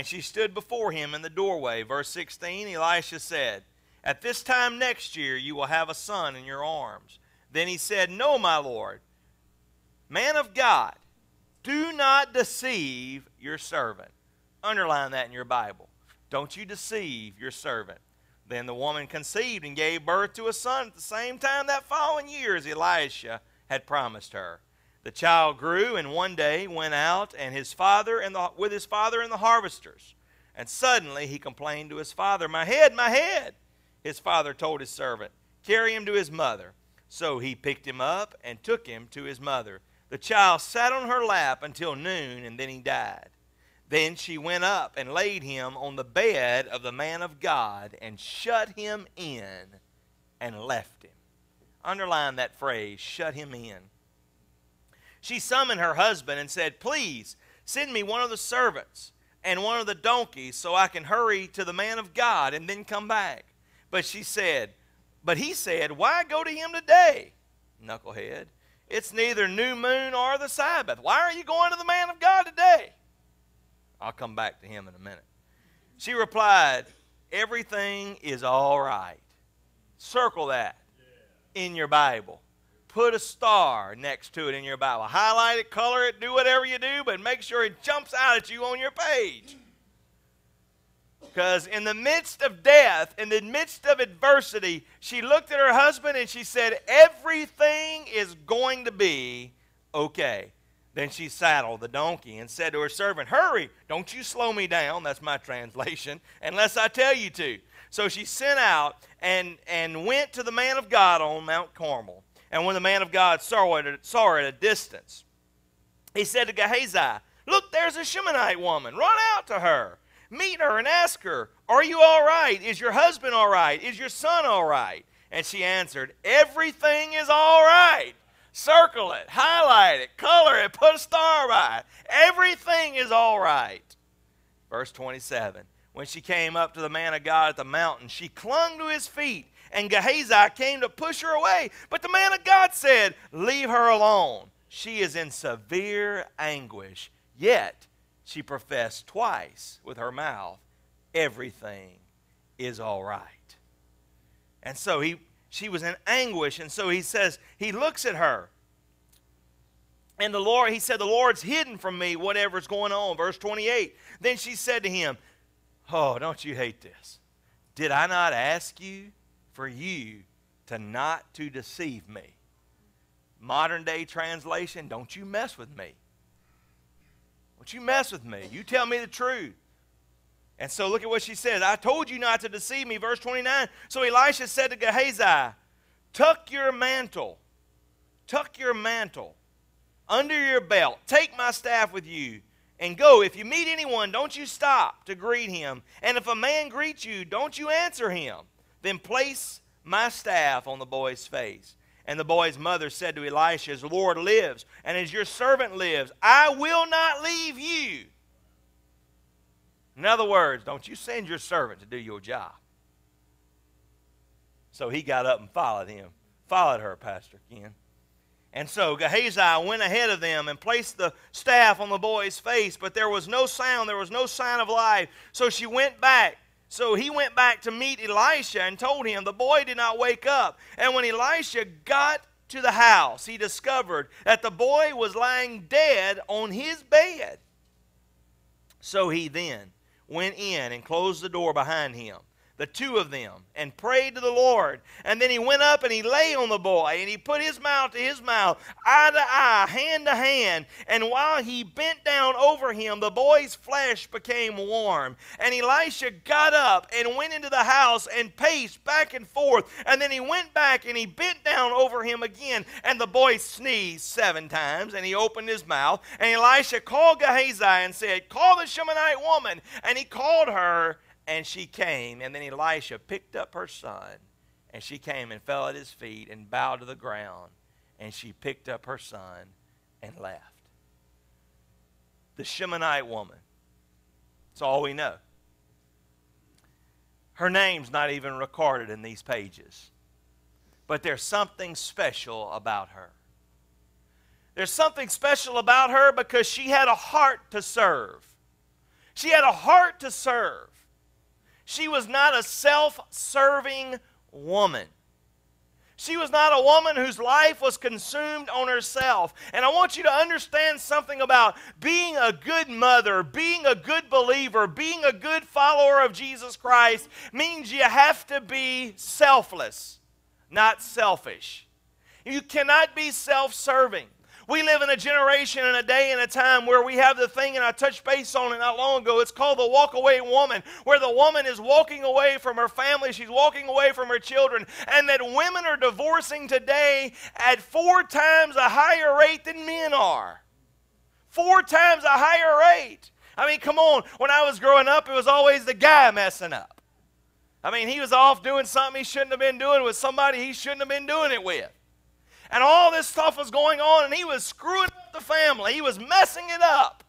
and she stood before him in the doorway. Verse 16 Elisha said, At this time next year you will have a son in your arms. Then he said, No, my Lord, man of God, do not deceive your servant. Underline that in your Bible. Don't you deceive your servant. Then the woman conceived and gave birth to a son at the same time that following year as Elisha had promised her. The child grew and one day went out and his father and the, with his father and the harvesters. And suddenly he complained to his father, My head, my head. His father told his servant, Carry him to his mother. So he picked him up and took him to his mother. The child sat on her lap until noon, and then he died. Then she went up and laid him on the bed of the man of God and shut him in and left him. Underline that phrase, shut him in. She summoned her husband and said, Please send me one of the servants and one of the donkeys so I can hurry to the man of God and then come back. But she said, But he said, Why go to him today? Knucklehead. It's neither new moon or the Sabbath. Why are you going to the man of God today? I'll come back to him in a minute. She replied, Everything is all right. Circle that in your Bible. Put a star next to it in your Bible. Highlight it, color it, do whatever you do, but make sure it jumps out at you on your page. Because in the midst of death, in the midst of adversity, she looked at her husband and she said, Everything is going to be okay. Then she saddled the donkey and said to her servant, Hurry, don't you slow me down. That's my translation, unless I tell you to. So she sent out and, and went to the man of God on Mount Carmel. And when the man of God saw her, saw at a distance, he said to Gehazi, Look, there's a Shunammite woman. Run out to her. Meet her and ask her, Are you all right? Is your husband all right? Is your son all right? And she answered, Everything is all right. Circle it, highlight it, color it, put a star by it. Everything is all right. Verse 27 When she came up to the man of God at the mountain, she clung to his feet, and Gehazi came to push her away. But the man of God said, Leave her alone. She is in severe anguish. Yet she professed twice with her mouth, Everything is all right. And so he, she was in anguish. And so he says, he looks at her. And the Lord, he said, The Lord's hidden from me whatever's going on. Verse 28. Then she said to him, Oh, don't you hate this? Did I not ask you for you to not to deceive me? Modern day translation, don't you mess with me. Don't you mess with me. You tell me the truth. And so look at what she says. I told you not to deceive me. Verse 29. So Elisha said to Gehazi, Tuck your mantle, tuck your mantle under your belt. Take my staff with you and go. If you meet anyone, don't you stop to greet him. And if a man greets you, don't you answer him. Then place my staff on the boy's face. And the boy's mother said to Elisha, As the Lord lives, and as your servant lives, I will not leave you. In other words, don't you send your servant to do your job. So he got up and followed him, followed her, Pastor Ken. And so Gehazi went ahead of them and placed the staff on the boy's face, but there was no sound, there was no sign of life. So she went back so he went back to meet Elisha and told him the boy did not wake up. And when Elisha got to the house, he discovered that the boy was lying dead on his bed. So he then went in and closed the door behind him the two of them, and prayed to the Lord. And then he went up and he lay on the boy, and he put his mouth to his mouth, eye to eye, hand to hand. And while he bent down over him, the boy's flesh became warm. And Elisha got up and went into the house and paced back and forth. And then he went back and he bent down over him again. And the boy sneezed seven times, and he opened his mouth. And Elisha called Gehazi and said, Call the Shunammite woman. And he called her and she came, and then Elisha picked up her son, and she came and fell at his feet and bowed to the ground, and she picked up her son and left. The Shunammite woman. That's all we know. Her name's not even recorded in these pages. But there's something special about her. There's something special about her because she had a heart to serve. She had a heart to serve. She was not a self serving woman. She was not a woman whose life was consumed on herself. And I want you to understand something about being a good mother, being a good believer, being a good follower of Jesus Christ means you have to be selfless, not selfish. You cannot be self serving. We live in a generation and a day and a time where we have the thing, and I touched base on it not long ago. It's called the walkaway woman, where the woman is walking away from her family, she's walking away from her children, and that women are divorcing today at four times a higher rate than men are. Four times a higher rate. I mean, come on. When I was growing up, it was always the guy messing up. I mean, he was off doing something he shouldn't have been doing with somebody he shouldn't have been doing it with and all this stuff was going on, and he was screwing up the family. He was messing it up.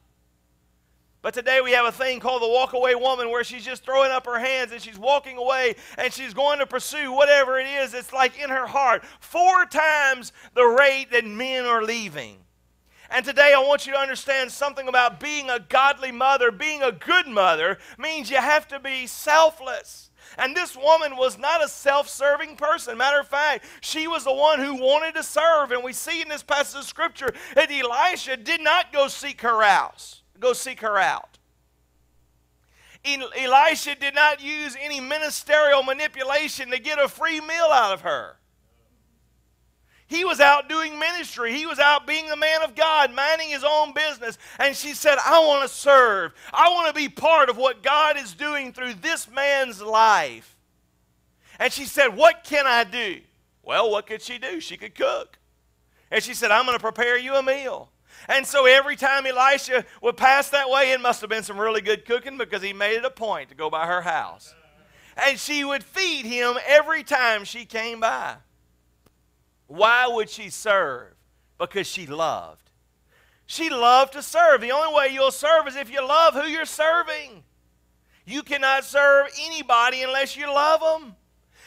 But today we have a thing called the walkaway woman where she's just throwing up her hands and she's walking away and she's going to pursue whatever it is It's like in her heart. Four times the rate that men are leaving. And today I want you to understand something about being a godly mother, being a good mother means you have to be selfless. And this woman was not a self serving person. Matter of fact, she was the one who wanted to serve. And we see in this passage of Scripture that Elisha did not go seek her out. Go seek her out. Elisha did not use any ministerial manipulation to get a free meal out of her. He was out ministry. He was out being the man of God, minding his own business. And she said, I want to serve. I want to be part of what God is doing through this man's life. And she said, What can I do? Well, what could she do? She could cook. And she said, I'm going to prepare you a meal. And so every time Elisha would pass that way, it must have been some really good cooking because he made it a point to go by her house. And she would feed him every time she came by. Why would she serve? Because she loved. She loved to serve. The only way you'll serve is if you love who you're serving. You cannot serve anybody unless you love them.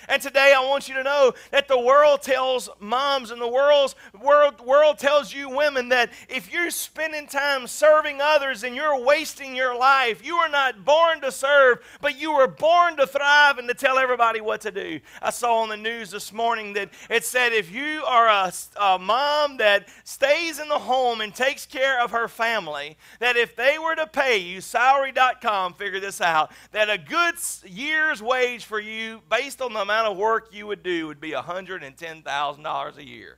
And today I want you to know that the world tells moms and the world's, world, world tells you women that if you're spending time serving others and you're wasting your life, you are not born to serve, but you were born to thrive and to tell everybody what to do. I saw on the news this morning that it said if you are a, a mom that stays in the home and takes care of her family, that if they were to pay you, salary.com figure this out, that a good year's wage for you based on the amount amount of work you would do would be $110,000 a year.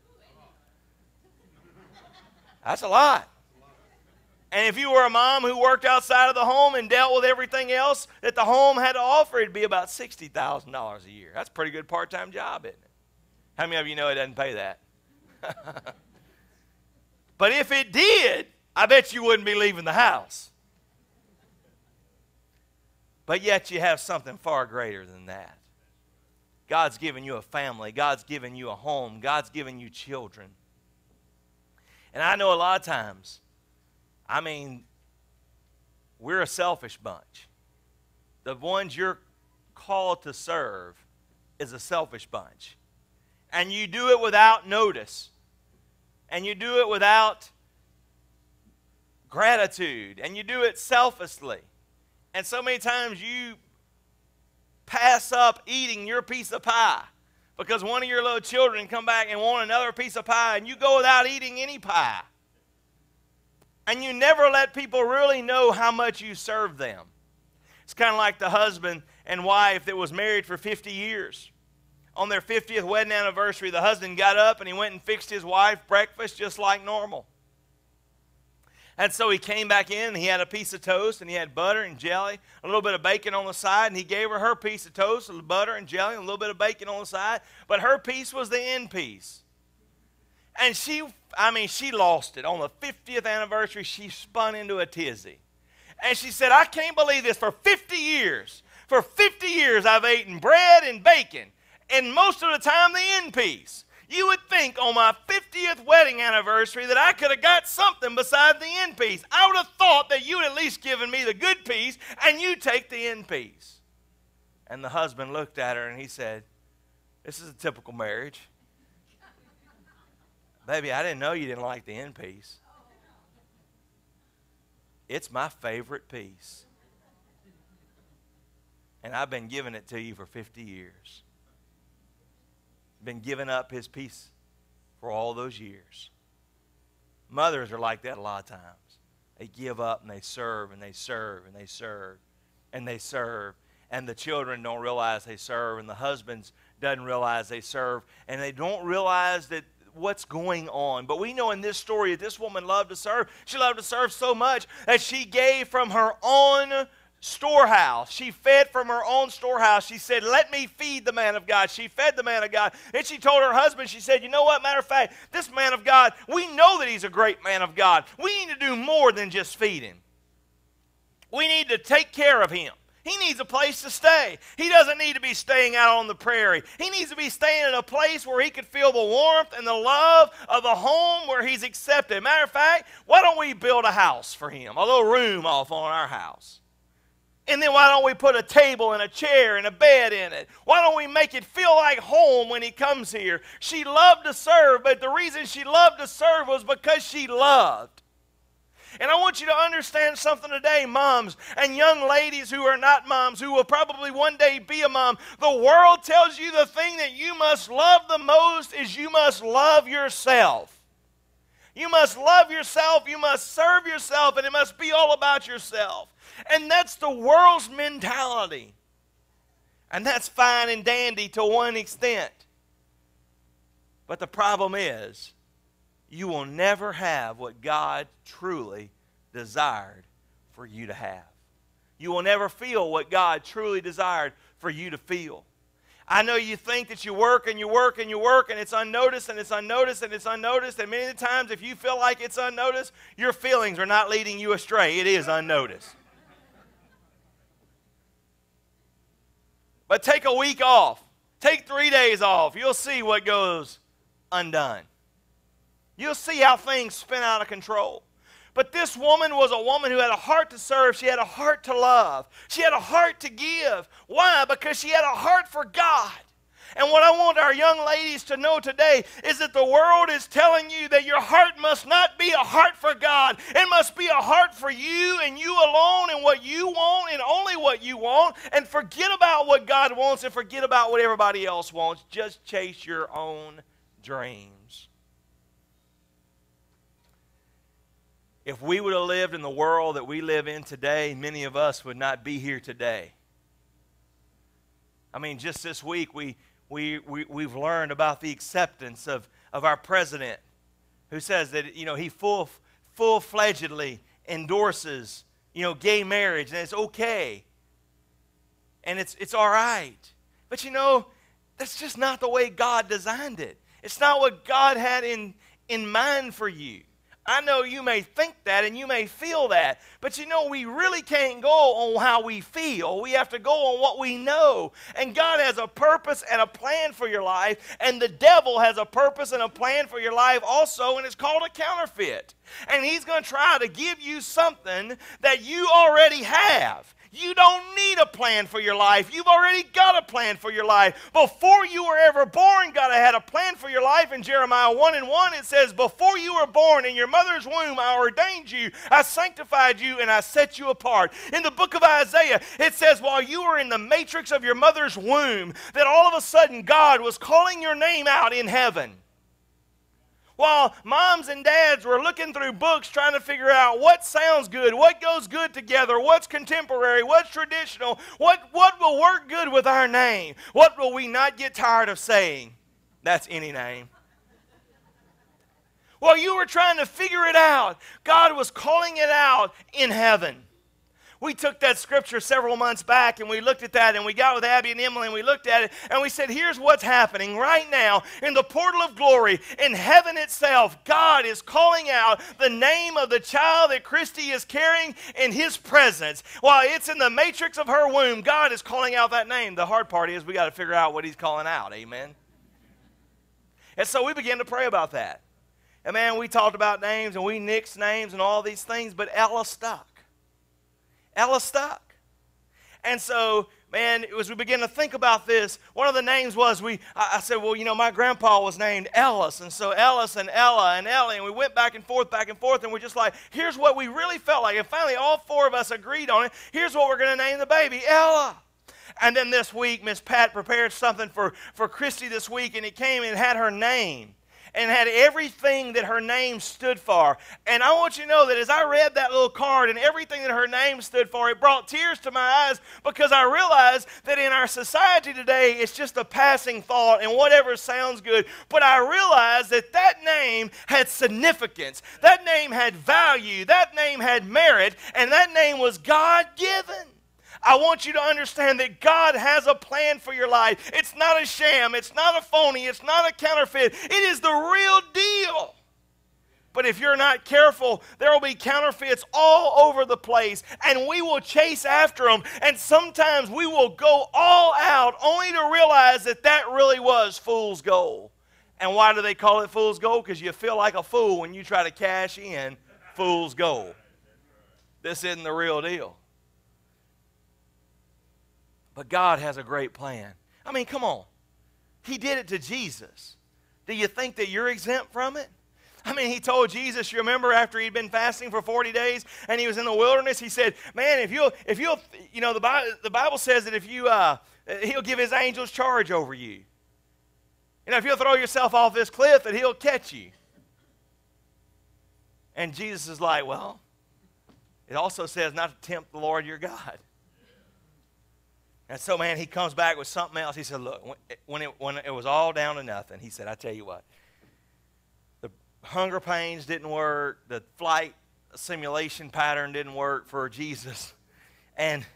That's a lot. And if you were a mom who worked outside of the home and dealt with everything else that the home had to offer, it'd be about $60,000 a year. That's a pretty good part time job, isn't it? How many of you know it doesn't pay that? but if it did, I bet you wouldn't be leaving the house. But yet you have something far greater than that. God's given you a family. God's given you a home. God's given you children. And I know a lot of times, I mean, we're a selfish bunch. The ones you're called to serve is a selfish bunch. And you do it without notice. And you do it without gratitude. And you do it selflessly. And so many times you pass up eating your piece of pie because one of your little children come back and want another piece of pie and you go without eating any pie. And you never let people really know how much you serve them. It's kind of like the husband and wife that was married for 50 years. On their 50th wedding anniversary, the husband got up and he went and fixed his wife breakfast just like normal. And so he came back in and he had a piece of toast and he had butter and jelly, a little bit of bacon on the side, and he gave her her piece of toast, and butter and jelly, and a little bit of bacon on the side. But her piece was the end piece. And she, I mean, she lost it. On the 50th anniversary, she spun into a tizzy. And she said, I can't believe this. For 50 years, for 50 years, I've eaten bread and bacon, and most of the time, the end piece. You would think on my 50th wedding anniversary that I could have got something besides the end piece. I would have thought that you'd at least given me the good piece and you take the end piece. And the husband looked at her and he said, This is a typical marriage. Baby, I didn't know you didn't like the end piece. It's my favorite piece. And I've been giving it to you for 50 years. Been giving up his peace for all those years. Mothers are like that a lot of times. They give up and they serve and they serve and they serve and they serve. And the children don't realize they serve, and the husbands doesn't realize they serve, and they don't realize that what's going on. But we know in this story that this woman loved to serve. She loved to serve so much that she gave from her own storehouse. She fed from her own storehouse. She said, Let me feed the man of God. She fed the man of God. And she told her husband, She said, You know what? Matter of fact, this man of God, we know that he's a great man of God. We need to do more than just feed him, we need to take care of him. He needs a place to stay. He doesn't need to be staying out on the prairie. He needs to be staying in a place where he could feel the warmth and the love of a home where he's accepted. Matter of fact, why don't we build a house for him, a little room off on our house? And then why don't we put a table and a chair and a bed in it? Why don't we make it feel like home when he comes here? She loved to serve, but the reason she loved to serve was because she loved. And I want you to understand something today, moms and young ladies who are not moms, who will probably one day be a mom. The world tells you the thing that you must love the most is you must love yourself. You must love yourself, you must serve yourself, and it must be all about yourself. And that's the world's mentality. And that's fine and dandy to one extent. But the problem is, you will never have what God truly desired for you to have. You will never feel what God truly desired for you to feel. I know you think that you work and you work and you work and it's unnoticed and it's unnoticed and it's unnoticed. And many times, if you feel like it's unnoticed, your feelings are not leading you astray. It is unnoticed. But take a week off, take three days off. You'll see what goes undone. You'll see how things spin out of control. But this woman was a woman who had a heart to serve. She had a heart to love. She had a heart to give. Why? Because she had a heart for God. And what I want our young ladies to know today is that the world is telling you that your heart must not be a heart for God. It must be a heart for you and you alone and what you want and only what you want. And forget about what God wants and forget about what everybody else wants. Just chase your own dreams. If we would have lived in the world that we live in today, many of us would not be here today. I mean, just this week, we, we, we, we've learned about the acceptance of, of our president who says that, you know, he full, full-fledgedly endorses, you know, gay marriage and it's okay. And it's, it's all right. But, you know, that's just not the way God designed it. It's not what God had in, in mind for you. I know you may think that and you may feel that, but you know, we really can't go on how we feel. We have to go on what we know. And God has a purpose and a plan for your life, and the devil has a purpose and a plan for your life also, and it's called a counterfeit. And he's going to try to give you something that you already have. You don't need a plan for your life. You've already got a plan for your life. Before you were ever born, God had a plan for your life. In Jeremiah 1 and 1, it says, Before you were born in your mother's womb, I ordained you, I sanctified you, and I set you apart. In the book of Isaiah, it says, While you were in the matrix of your mother's womb, that all of a sudden God was calling your name out in heaven. While moms and dads were looking through books trying to figure out what sounds good, what goes good together, what's contemporary, what's traditional, what, what will work good with our name, what will we not get tired of saying? That's any name. While you were trying to figure it out, God was calling it out in heaven. We took that scripture several months back and we looked at that and we got with Abby and Emily and we looked at it and we said, here's what's happening right now in the portal of glory in heaven itself. God is calling out the name of the child that Christy is carrying in his presence. While it's in the matrix of her womb, God is calling out that name. The hard part is we got to figure out what he's calling out. Amen. And so we began to pray about that. And man, we talked about names and we nixed names and all these things, but Ella stuck. Ella stuck. And so, man, as we begin to think about this, one of the names was we. I, said, well, you know, my grandpa was named Ellis, and so Ellis and Ella and Ellie, and we went back and forth, back and forth, and we're just like, here's what we really felt like. And finally, all four of us agreed on it. Here's what we're going to name the baby, Ella. And then this week, Miss Pat prepared something for, for Christy this week, and it came and had her name and had everything that her name stood for. And I want you to know that as I read that little card and everything that her name stood for, it brought tears to my eyes because I realized that in our society today, it's just a passing thought and whatever sounds good. But I realized that that name had significance, that name had value, that name had merit, and that name was God given. I want you to understand that God has a plan for your life. It's not a sham, it's not a phony, it's not a counterfeit. It is the real deal. But if you're not careful, there will be counterfeits all over the place, and we will chase after them. And sometimes we will go all out only to realize that that really was fool's gold. And why do they call it fool's gold? Because you feel like a fool when you try to cash in fool's gold. This isn't the real deal. But God has a great plan. I mean, come on. He did it to Jesus. Do you think that you're exempt from it? I mean, he told Jesus, you remember after he'd been fasting for 40 days and he was in the wilderness, he said, Man, if you'll, if you'll, you know, the Bible, the Bible says that if you, uh, he'll give his angels charge over you. You know, if you'll throw yourself off this cliff, that he'll catch you. And Jesus is like, Well, it also says not to tempt the Lord your God. And so, man, he comes back with something else. He said, Look, when it, when it was all down to nothing, he said, I tell you what, the hunger pains didn't work, the flight simulation pattern didn't work for Jesus. And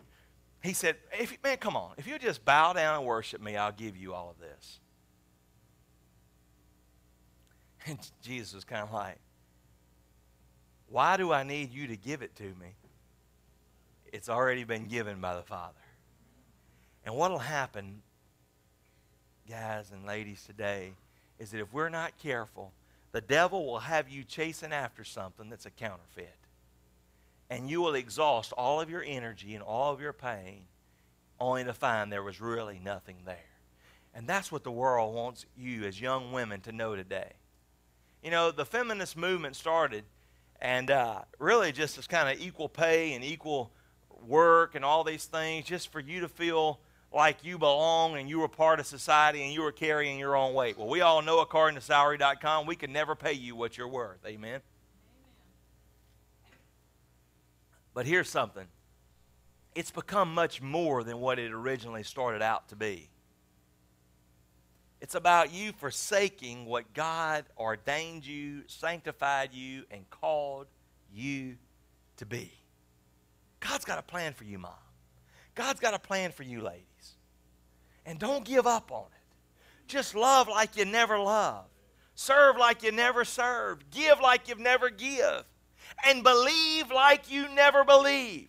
he said, if, Man, come on. If you just bow down and worship me, I'll give you all of this. And Jesus was kind of like, Why do I need you to give it to me? It's already been given by the Father. And what will happen, guys and ladies, today is that if we're not careful, the devil will have you chasing after something that's a counterfeit. And you will exhaust all of your energy and all of your pain only to find there was really nothing there. And that's what the world wants you as young women to know today. You know, the feminist movement started, and uh, really just as kind of equal pay and equal work and all these things, just for you to feel like you belong and you were part of society and you were carrying your own weight. Well, we all know, according to salary.com, we can never pay you what you're worth. Amen? Amen. But here's something it's become much more than what it originally started out to be. It's about you forsaking what God ordained you, sanctified you, and called you to be. God's got a plan for you, Mom. God's got a plan for you, ladies. And don't give up on it. Just love like you never loved. Serve like you never served. Give like you've never give. And believe like you never believed.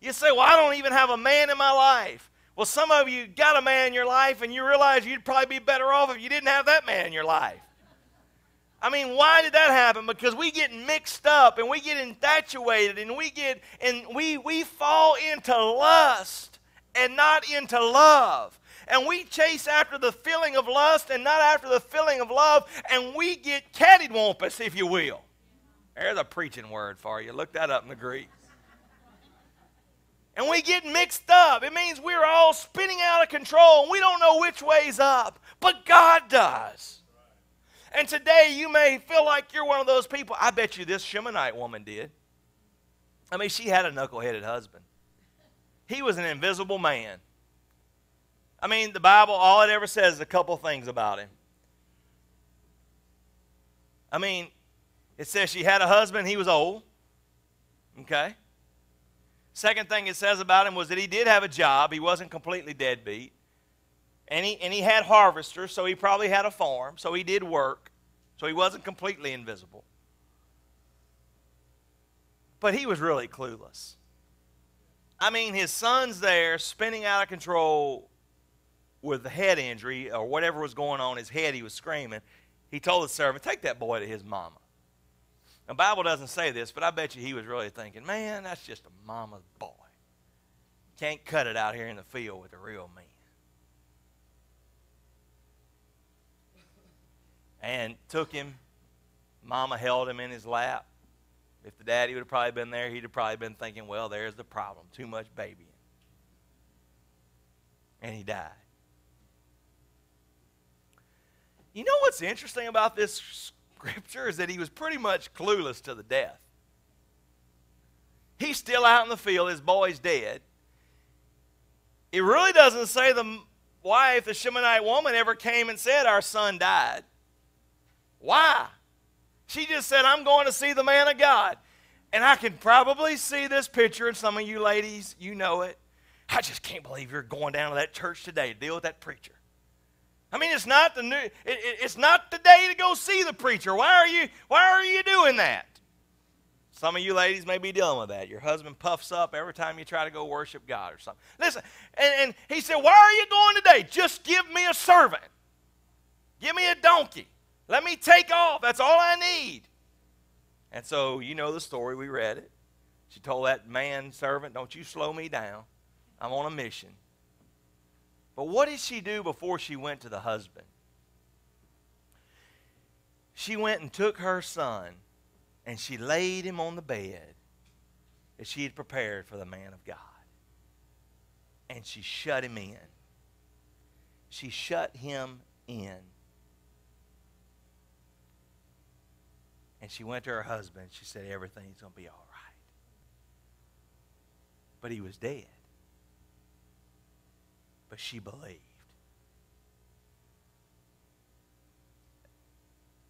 You say, Well, I don't even have a man in my life. Well, some of you got a man in your life and you realize you'd probably be better off if you didn't have that man in your life. I mean, why did that happen? Because we get mixed up and we get infatuated and we get and we we fall into lust and not into love. And we chase after the feeling of lust and not after the feeling of love, and we get cattywampus, if you will. There's a preaching word for you. Look that up in the Greek. And we get mixed up. It means we're all spinning out of control and we don't know which way's up, but God does. And today you may feel like you're one of those people. I bet you this Shunammite woman did. I mean, she had a knuckleheaded husband. He was an invisible man. I mean, the Bible, all it ever says is a couple things about him. I mean, it says she had a husband, he was old. Okay? Second thing it says about him was that he did have a job. He wasn't completely deadbeat. And he, and he had harvesters, so he probably had a farm, so he did work. So he wasn't completely invisible. But he was really clueless. I mean, his son's there spinning out of control with the head injury or whatever was going on his head, he was screaming. He told the servant, Take that boy to his mama. The Bible doesn't say this, but I bet you he was really thinking, Man, that's just a mama's boy. Can't cut it out here in the field with a real man. And took him. Mama held him in his lap. If the daddy would have probably been there, he'd have probably been thinking, well, there's the problem. Too much babying. And he died. You know what's interesting about this scripture is that he was pretty much clueless to the death. He's still out in the field, his boy's dead. It really doesn't say the wife, the Shunammite woman, ever came and said, Our son died. Why? She just said, I'm going to see the man of God. And I can probably see this picture, and some of you ladies, you know it. I just can't believe you're going down to that church today to deal with that preacher. I mean, it's not the new, it, it, it's not the day to go see the preacher. Why are you, why are you doing that? Some of you ladies may be dealing with that. Your husband puffs up every time you try to go worship God or something. Listen, and, and he said, Why are you going today? Just give me a servant. Give me a donkey. Let me take off. That's all I need. And so, you know the story. We read it. She told that man servant, Don't you slow me down. I'm on a mission. But what did she do before she went to the husband? She went and took her son and she laid him on the bed that she had prepared for the man of God. And she shut him in. She shut him in. And she went to her husband. She said, Everything's going to be all right. But he was dead. But she believed.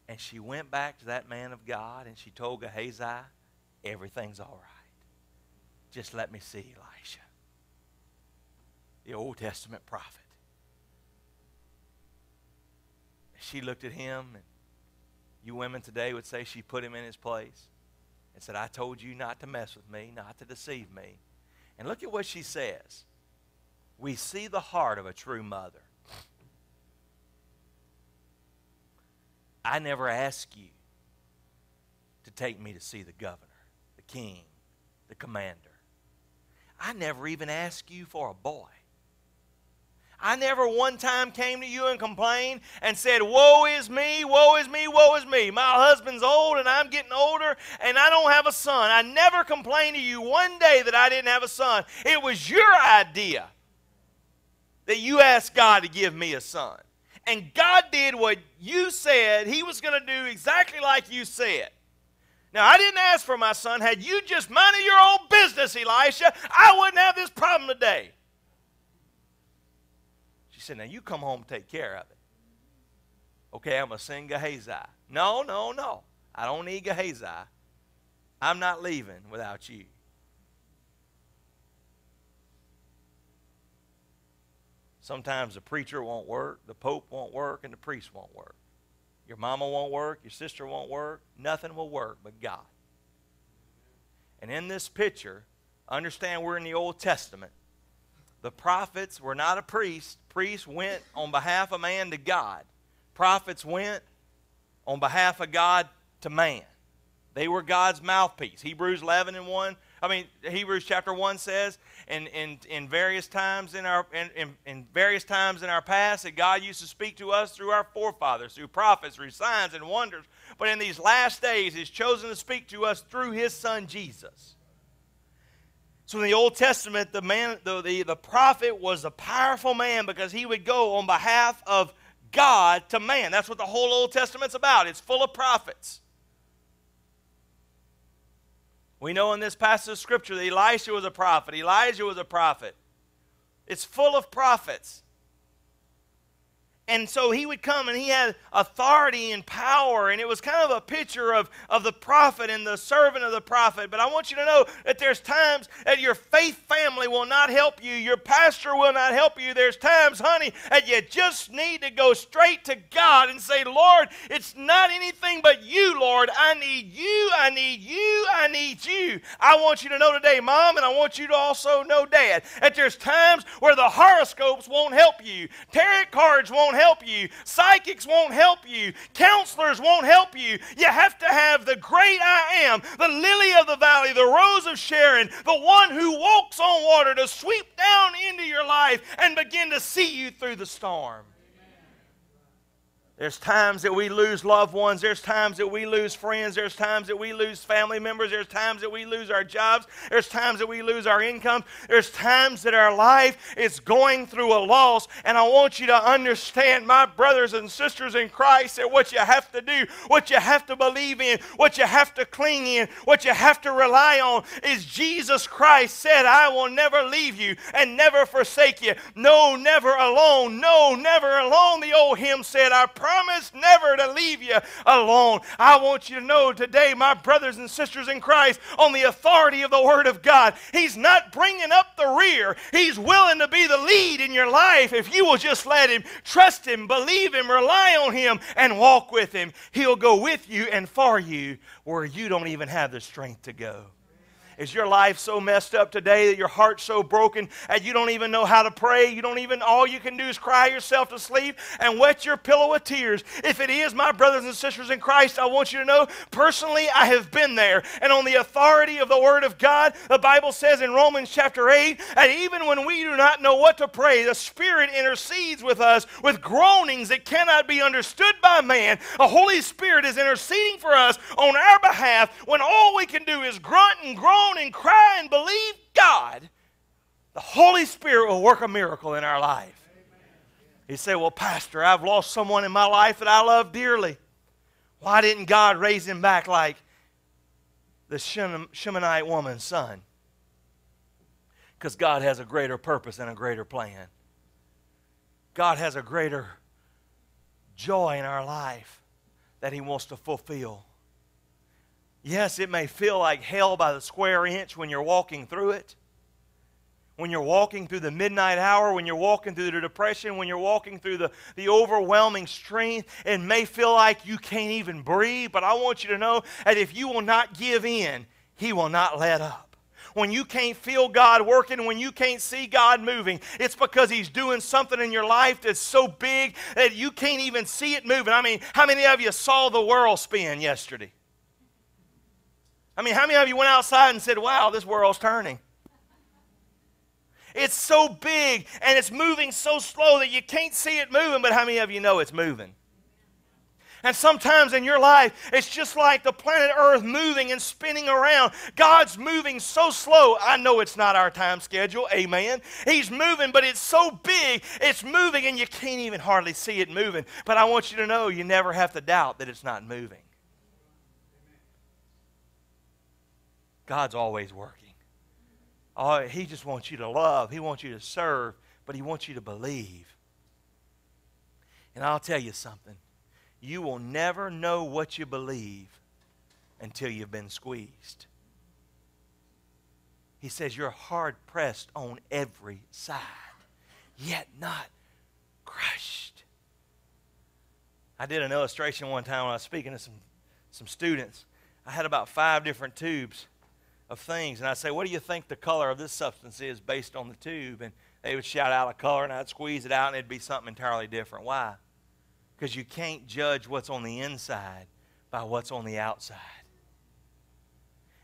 And she went back to that man of God and she told Gehazi, everything's all right. Just let me see Elisha, the Old Testament prophet. She looked at him, and you women today would say she put him in his place and said, I told you not to mess with me, not to deceive me. And look at what she says. We see the heart of a true mother. I never asked you to take me to see the governor, the king, the commander. I never even asked you for a boy. I never one time came to you and complained and said, Woe is me, woe is me, woe is me. My husband's old and I'm getting older and I don't have a son. I never complained to you one day that I didn't have a son. It was your idea that you asked God to give me a son. And God did what you said He was going to do exactly like you said. Now, I didn't ask for my son. Had you just minded your own business, Elisha, I wouldn't have this problem today. She said, Now you come home and take care of it. Okay, I'm going to send Gehazi. No, no, no. I don't need Gehazi. I'm not leaving without you. Sometimes the preacher won't work, the pope won't work, and the priest won't work. Your mama won't work, your sister won't work, nothing will work but God. And in this picture, understand we're in the Old Testament. The prophets were not a priest. Priests went on behalf of man to God. Prophets went on behalf of God to man. They were God's mouthpiece. Hebrews 11 and 1 I mean, Hebrews chapter 1 says, in, in, in various times in our in, in, in, various times in our past that God used to speak to us through our forefathers, through prophets, through signs and wonders. But in these last days, He's chosen to speak to us through His Son Jesus. So in the Old Testament, the man, the, the, the prophet was a powerful man because he would go on behalf of God to man. That's what the whole Old Testament's about. It's full of prophets. We know in this passage of Scripture that Elisha was a prophet, Elijah was a prophet. It's full of prophets. And so he would come and he had authority and power, and it was kind of a picture of, of the prophet and the servant of the prophet. But I want you to know that there's times that your faith family will not help you, your pastor will not help you. There's times, honey, that you just need to go straight to God and say, Lord, it's not anything but you, Lord. I need you, I need you, I need you. I want you to know today, Mom, and I want you to also know, Dad, that there's times where the horoscopes won't help you, tarot cards won't won't help you. Psychics won't help you. Counselors won't help you. You have to have the great I am, the lily of the valley, the rose of Sharon, the one who walks on water to sweep down into your life and begin to see you through the storm. There's times that we lose loved ones. There's times that we lose friends. There's times that we lose family members. There's times that we lose our jobs. There's times that we lose our income. There's times that our life is going through a loss. And I want you to understand, my brothers and sisters in Christ, that what you have to do, what you have to believe in, what you have to cling in, what you have to rely on is Jesus Christ said, I will never leave you and never forsake you. No, never alone. No, never alone. The old hymn said, I promise never to leave you alone. I want you to know today, my brothers and sisters in Christ, on the authority of the Word of God, He's not bringing up the rear. He's willing to be the lead in your life if you will just let Him, trust Him, believe Him, rely on Him, and walk with Him. He'll go with you and for you where you don't even have the strength to go. Is your life so messed up today that your heart's so broken and you don't even know how to pray? You don't even, all you can do is cry yourself to sleep and wet your pillow with tears. If it is, my brothers and sisters in Christ, I want you to know personally, I have been there. And on the authority of the Word of God, the Bible says in Romans chapter 8, and even when we do not know what to pray, the Spirit intercedes with us with groanings that cannot be understood by man. The Holy Spirit is interceding for us on our behalf when all we can do is grunt and groan and cry and believe God, the Holy Spirit will work a miracle in our life. He said, Well, Pastor, I've lost someone in my life that I love dearly. Why didn't God raise him back like the Shunammite woman's son? Because God has a greater purpose and a greater plan. God has a greater joy in our life that He wants to fulfill. Yes, it may feel like hell by the square inch when you're walking through it. When you're walking through the midnight hour, when you're walking through the depression, when you're walking through the, the overwhelming strength, it may feel like you can't even breathe. But I want you to know that if you will not give in, He will not let up. When you can't feel God working, when you can't see God moving, it's because He's doing something in your life that's so big that you can't even see it moving. I mean, how many of you saw the world spin yesterday? I mean, how many of you went outside and said, wow, this world's turning? It's so big and it's moving so slow that you can't see it moving, but how many of you know it's moving? And sometimes in your life, it's just like the planet Earth moving and spinning around. God's moving so slow. I know it's not our time schedule. Amen. He's moving, but it's so big, it's moving, and you can't even hardly see it moving. But I want you to know you never have to doubt that it's not moving. God's always working. Oh, he just wants you to love, He wants you to serve, but He wants you to believe. And I'll tell you something you will never know what you believe until you've been squeezed. He says, You're hard pressed on every side, yet not crushed. I did an illustration one time when I was speaking to some, some students. I had about five different tubes of things. And I'd say, What do you think the color of this substance is based on the tube? And they would shout out a color, and I'd squeeze it out, and it'd be something entirely different. Why? Because you can't judge what's on the inside by what's on the outside.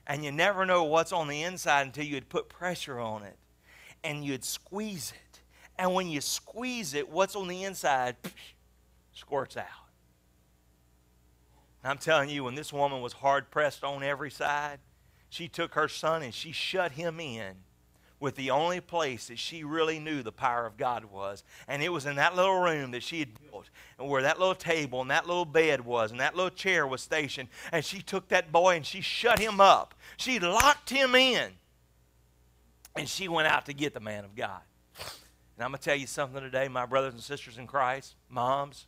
And you never know what's on the inside until you'd put pressure on it and you'd squeeze it. And when you squeeze it, what's on the inside squirts out. I'm telling you, when this woman was hard pressed on every side, she took her son and she shut him in with the only place that she really knew the power of God was. And it was in that little room that she had built, and where that little table and that little bed was, and that little chair was stationed. And she took that boy and she shut him up. She locked him in. And she went out to get the man of God. And I'm going to tell you something today, my brothers and sisters in Christ, moms.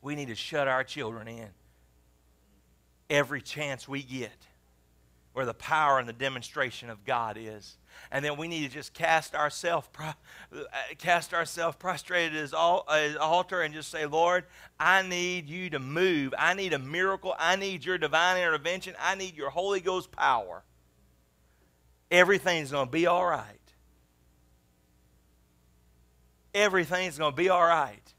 We need to shut our children in every chance we get where the power and the demonstration of God is. And then we need to just cast ourselves uh, cast ourselves prostrated at his altar and just say, Lord, I need you to move. I need a miracle. I need your divine intervention. I need your Holy Ghost power. Everything's going to be all right. Everything's going to be all right.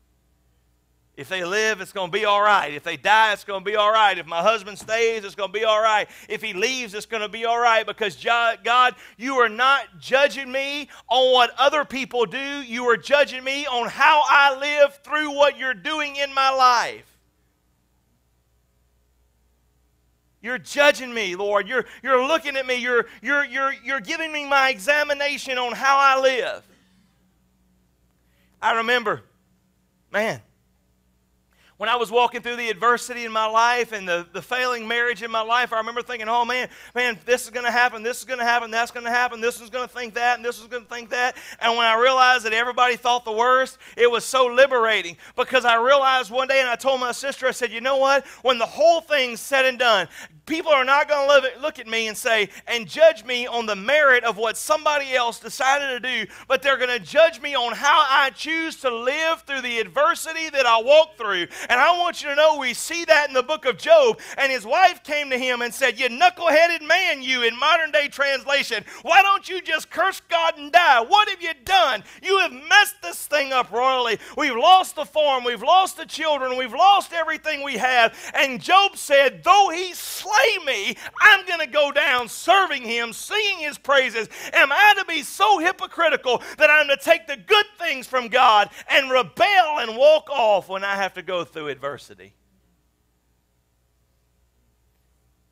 If they live, it's going to be all right. If they die, it's going to be all right. If my husband stays, it's going to be all right. If he leaves, it's going to be all right because God, you are not judging me on what other people do. You are judging me on how I live through what you're doing in my life. You're judging me, Lord. You're, you're looking at me. You're, you're, you're, you're giving me my examination on how I live. I remember, man, when I was walking through the adversity in my life and the, the failing marriage in my life, I remember thinking, oh man, man, this is going to happen, this is going to happen, that's going to happen, this is going to think that, and this is going to think that. And when I realized that everybody thought the worst, it was so liberating because I realized one day, and I told my sister, I said, you know what? When the whole thing's said and done, people are not going to look at me and say, and judge me on the merit of what somebody else decided to do, but they're going to judge me on how I choose to live through the adversity that I walk through. And I want you to know we see that in the book of Job. And his wife came to him and said, You knuckleheaded man, you, in modern day translation, why don't you just curse God and die? What have you done? You have messed this thing up royally. We've lost the farm, we've lost the children, we've lost everything we have. And Job said, Though he slay me, I'm going to go down serving him, singing his praises. Am I to be so hypocritical that I'm to take the good things from God and rebel and walk off when I have to go through adversity?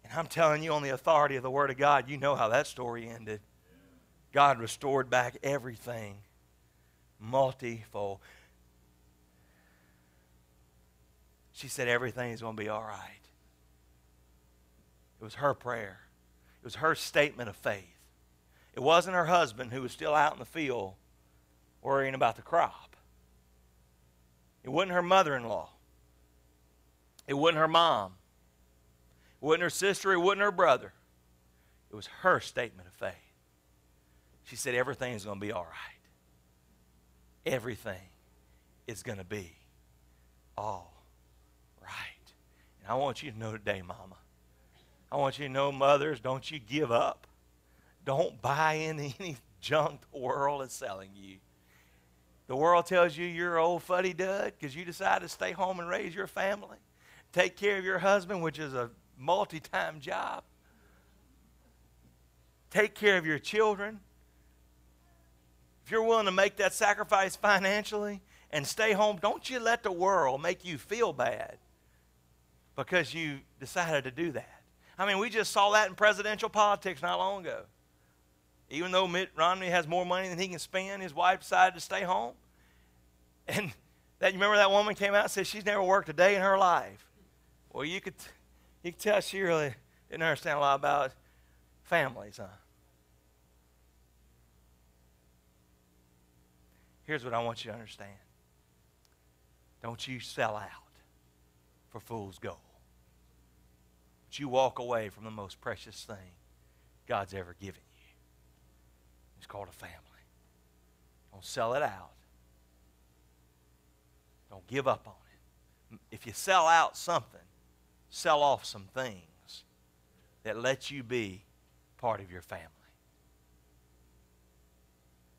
And I'm telling you, on the authority of the Word of God, you know how that story ended. God restored back everything multifold. She said, Everything's going to be all right. It was her prayer, it was her statement of faith. It wasn't her husband who was still out in the field worrying about the crop. It wasn't her mother in law. It wasn't her mom. It wasn't her sister. It wasn't her brother. It was her statement of faith. She said, Everything is going to be all right. Everything is going to be all right. And I want you to know today, Mama, I want you to know, mothers, don't you give up. Don't buy into any junk the world is selling you. The world tells you you're old fuddy dud because you decided to stay home and raise your family, take care of your husband, which is a multi time job, take care of your children. If you're willing to make that sacrifice financially and stay home, don't you let the world make you feel bad because you decided to do that. I mean, we just saw that in presidential politics not long ago. Even though Mitt Romney has more money than he can spend, his wife decided to stay home. And that you remember that woman came out and said she's never worked a day in her life. Well, you could you could tell she really didn't understand a lot about families, huh? Here's what I want you to understand. Don't you sell out for fool's gold. You walk away from the most precious thing God's ever given you. It's called a family. Don't sell it out. Don't give up on it. If you sell out something, sell off some things that let you be part of your family.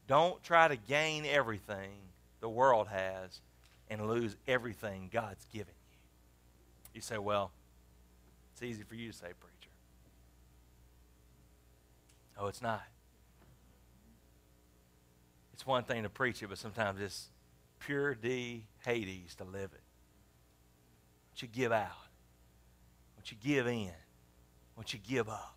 Don't try to gain everything the world has and lose everything God's given you. You say, well, it's easy for you to say, preacher. Oh, it's not. It's one thing to preach it, but sometimes it's pure D Hades to live it. What you give out, what you give in, what you give up.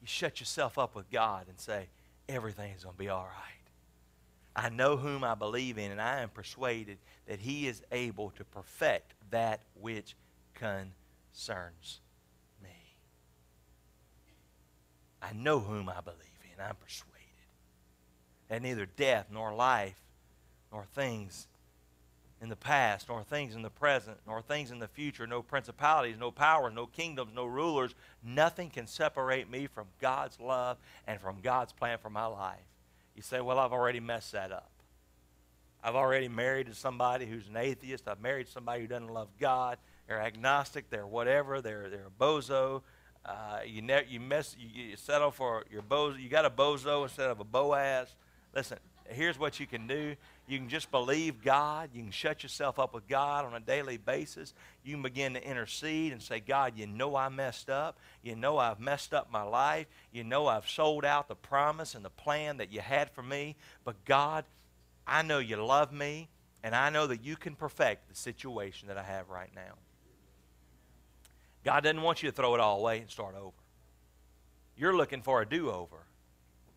You shut yourself up with God and say, everything's going to be all right. I know whom I believe in, and I am persuaded that he is able to perfect that which concerns I know whom I believe in. I'm persuaded that neither death nor life nor things in the past, nor things in the present, nor things in the future, no principalities, no powers, no kingdoms, no rulers, nothing can separate me from God's love and from God's plan for my life. You say, Well, I've already messed that up. I've already married to somebody who's an atheist. I've married somebody who doesn't love God. They're agnostic. They're whatever. They're, they're a bozo. Uh, you ne- you mess you, you, settle for your bozo. You got a bozo instead of a Boaz. Listen, here's what you can do. You can just believe God. You can shut yourself up with God on a daily basis. You can begin to intercede and say, God, you know I messed up. You know I've messed up my life. You know I've sold out the promise and the plan that you had for me. But God, I know you love me, and I know that you can perfect the situation that I have right now. God doesn't want you to throw it all away and start over. You're looking for a do over.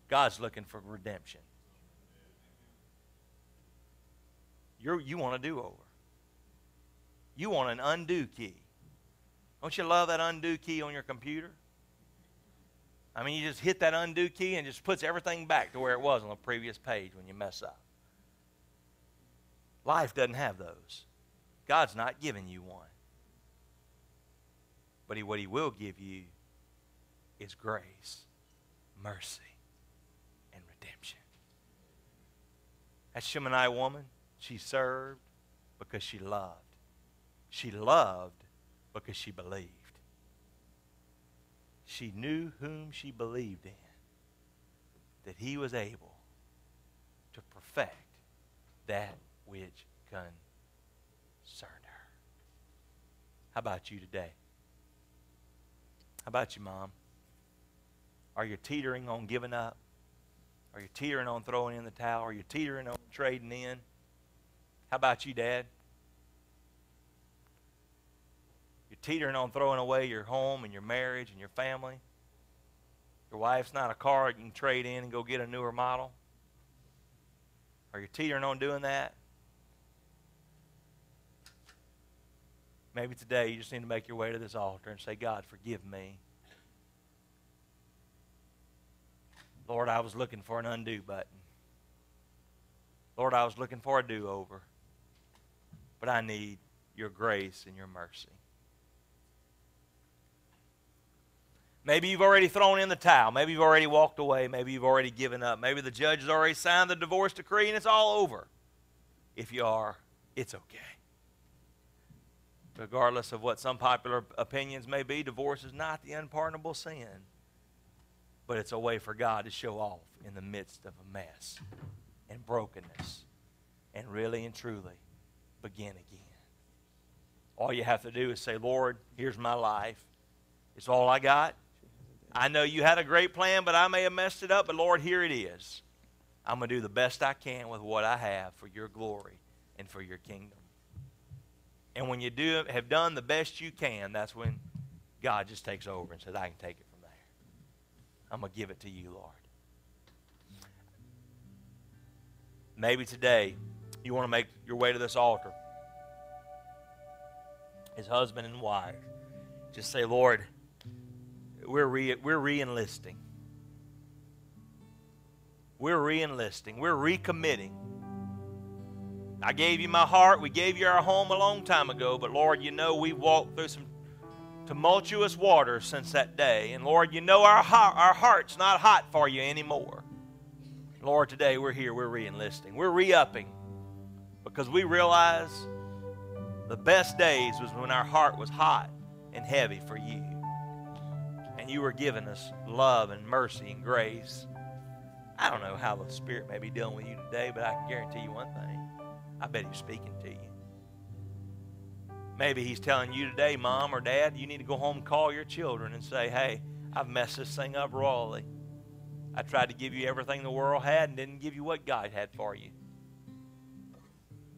God's looking for redemption. You're, you want a do over. You want an undo key. Don't you love that undo key on your computer? I mean, you just hit that undo key and it just puts everything back to where it was on the previous page when you mess up. Life doesn't have those. God's not giving you one. But he, what he will give you is grace, mercy, and redemption. That Shunammite woman, she served because she loved. She loved because she believed. She knew whom she believed in, that he was able to perfect that which concerned her. How about you today? How about you, Mom? Are you teetering on giving up? Are you teetering on throwing in the towel? Are you teetering on trading in? How about you, Dad? You're teetering on throwing away your home and your marriage and your family. Your wife's not a car you can trade in and go get a newer model. Are you teetering on doing that? Maybe today you just need to make your way to this altar and say, God, forgive me. Lord, I was looking for an undo button. Lord, I was looking for a do over. But I need your grace and your mercy. Maybe you've already thrown in the towel. Maybe you've already walked away. Maybe you've already given up. Maybe the judge has already signed the divorce decree and it's all over. If you are, it's okay regardless of what some popular opinions may be, divorce is not the unpardonable sin, but it's a way for God to show off in the midst of a mess and brokenness and really and truly begin again. All you have to do is say, Lord, here's my life. It's all I got. I know you had a great plan, but I may have messed it up, but Lord, here it is. I'm going to do the best I can with what I have for your glory and for your kingdom. And when you do have done the best you can, that's when God just takes over and says, I can take it from there. I'm going to give it to you, Lord. Maybe today you want to make your way to this altar. His husband and wife. Just say, Lord, we're, re- we're re-enlisting. We're re-enlisting. We're recommitting I gave you my heart. We gave you our home a long time ago. But Lord, you know we've walked through some tumultuous waters since that day. And Lord, you know our, our heart's not hot for you anymore. Lord, today we're here. We're re enlisting. We're re upping because we realize the best days was when our heart was hot and heavy for you. And you were giving us love and mercy and grace. I don't know how the Spirit may be dealing with you today, but I can guarantee you one thing I bet he's speaking to you. Maybe he's telling you today, mom or dad, you need to go home and call your children and say, hey, I've messed this thing up royally. I tried to give you everything the world had and didn't give you what God had for you.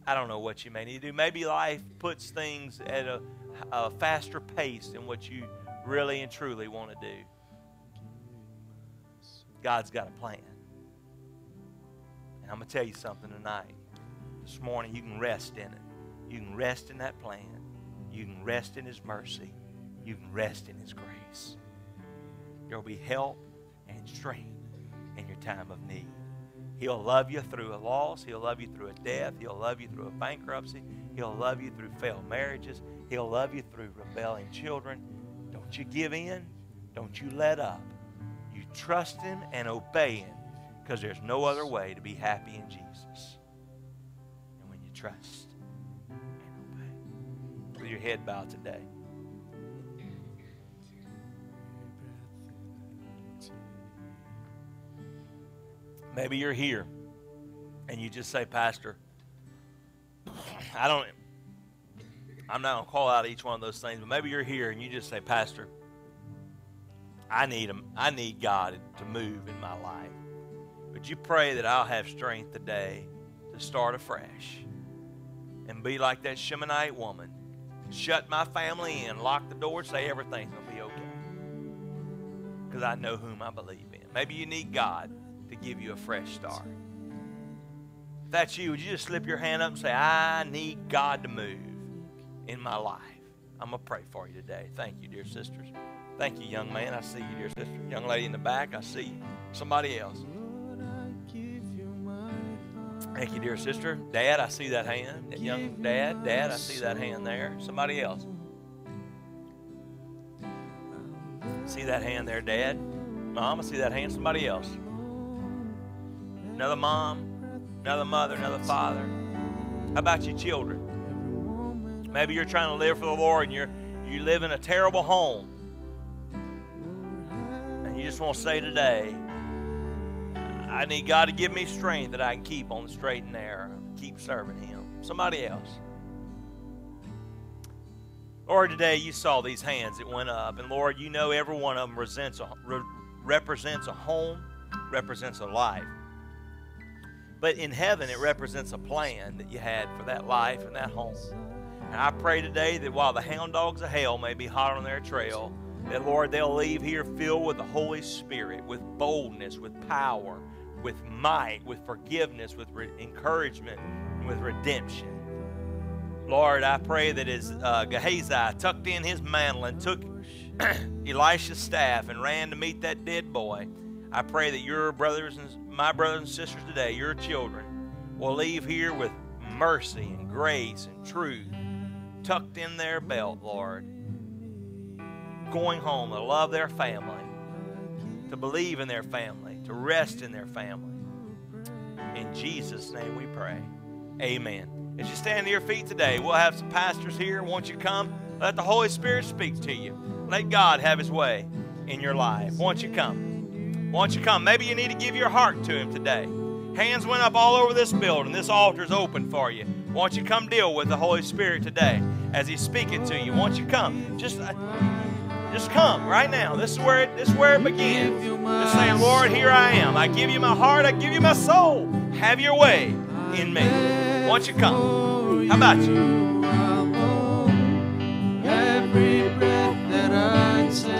I don't know what you may need to do. Maybe life puts things at a, a faster pace than what you really and truly want to do. God's got a plan. And I'm going to tell you something tonight this morning, you can rest in it. You can rest in that plan. You can rest in His mercy. You can rest in His grace. There will be help and strength in your time of need. He'll love you through a loss. He'll love you through a death. He'll love you through a bankruptcy. He'll love you through failed marriages. He'll love you through rebelling children. Don't you give in. Don't you let up. You trust Him and obey Him because there's no other way to be happy in Jesus trust and obey. With your head bowed today. Maybe you're here and you just say, Pastor, I don't, I'm not going to call out each one of those things, but maybe you're here and you just say, Pastor, I need him. I need God to move in my life. Would you pray that I'll have strength today to start afresh and be like that Shunammite woman? Shut my family in, lock the door, say everything's going to be okay. Because I know whom I believe in. Maybe you need God to give you a fresh start. If that's you, would you just slip your hand up and say, I need God to move in my life? I'm going to pray for you today. Thank you, dear sisters. Thank you, young man. I see you, dear sister. Young lady in the back, I see you. Somebody else. Thank you, dear sister. Dad, I see that hand. That young dad, dad, I see that hand there. Somebody else. See that hand there, dad? Mom, I see that hand. Somebody else. Another mom, another mother, another father. How about your children? Maybe you're trying to live for the Lord and you're you live in a terrible home. And you just want to say today, I need God to give me strength that I can keep on the straight and narrow, keep serving Him. Somebody else. Lord, today you saw these hands that went up, and Lord, you know every one of them represents a, re- represents a home, represents a life. But in heaven, it represents a plan that you had for that life and that home. And I pray today that while the hound dogs of hell may be hot on their trail, that Lord, they'll leave here filled with the Holy Spirit, with boldness, with power, with might, with forgiveness, with re- encouragement, with redemption. Lord, I pray that as uh, Gehazi tucked in his mantle and took Elisha's staff and ran to meet that dead boy, I pray that your brothers and my brothers and sisters today, your children, will leave here with mercy and grace and truth tucked in their belt, Lord. Going home to love their family, to believe in their family, to rest in their family. In Jesus' name we pray. Amen. As you stand to your feet today, we'll have some pastors here. Won't you come? Let the Holy Spirit speak to you. Let God have His way in your life. Won't you come? Won't you come? Maybe you need to give your heart to Him today. Hands went up all over this building. This altar is open for you. Won't you come deal with the Holy Spirit today as He's speaking to you? Won't you come? Just, uh, just come right now. This is where it, this is where it begins. Just saying, Lord, here I am. I give you my heart. I give you my soul. Have your way in me. Won't you come? How about you?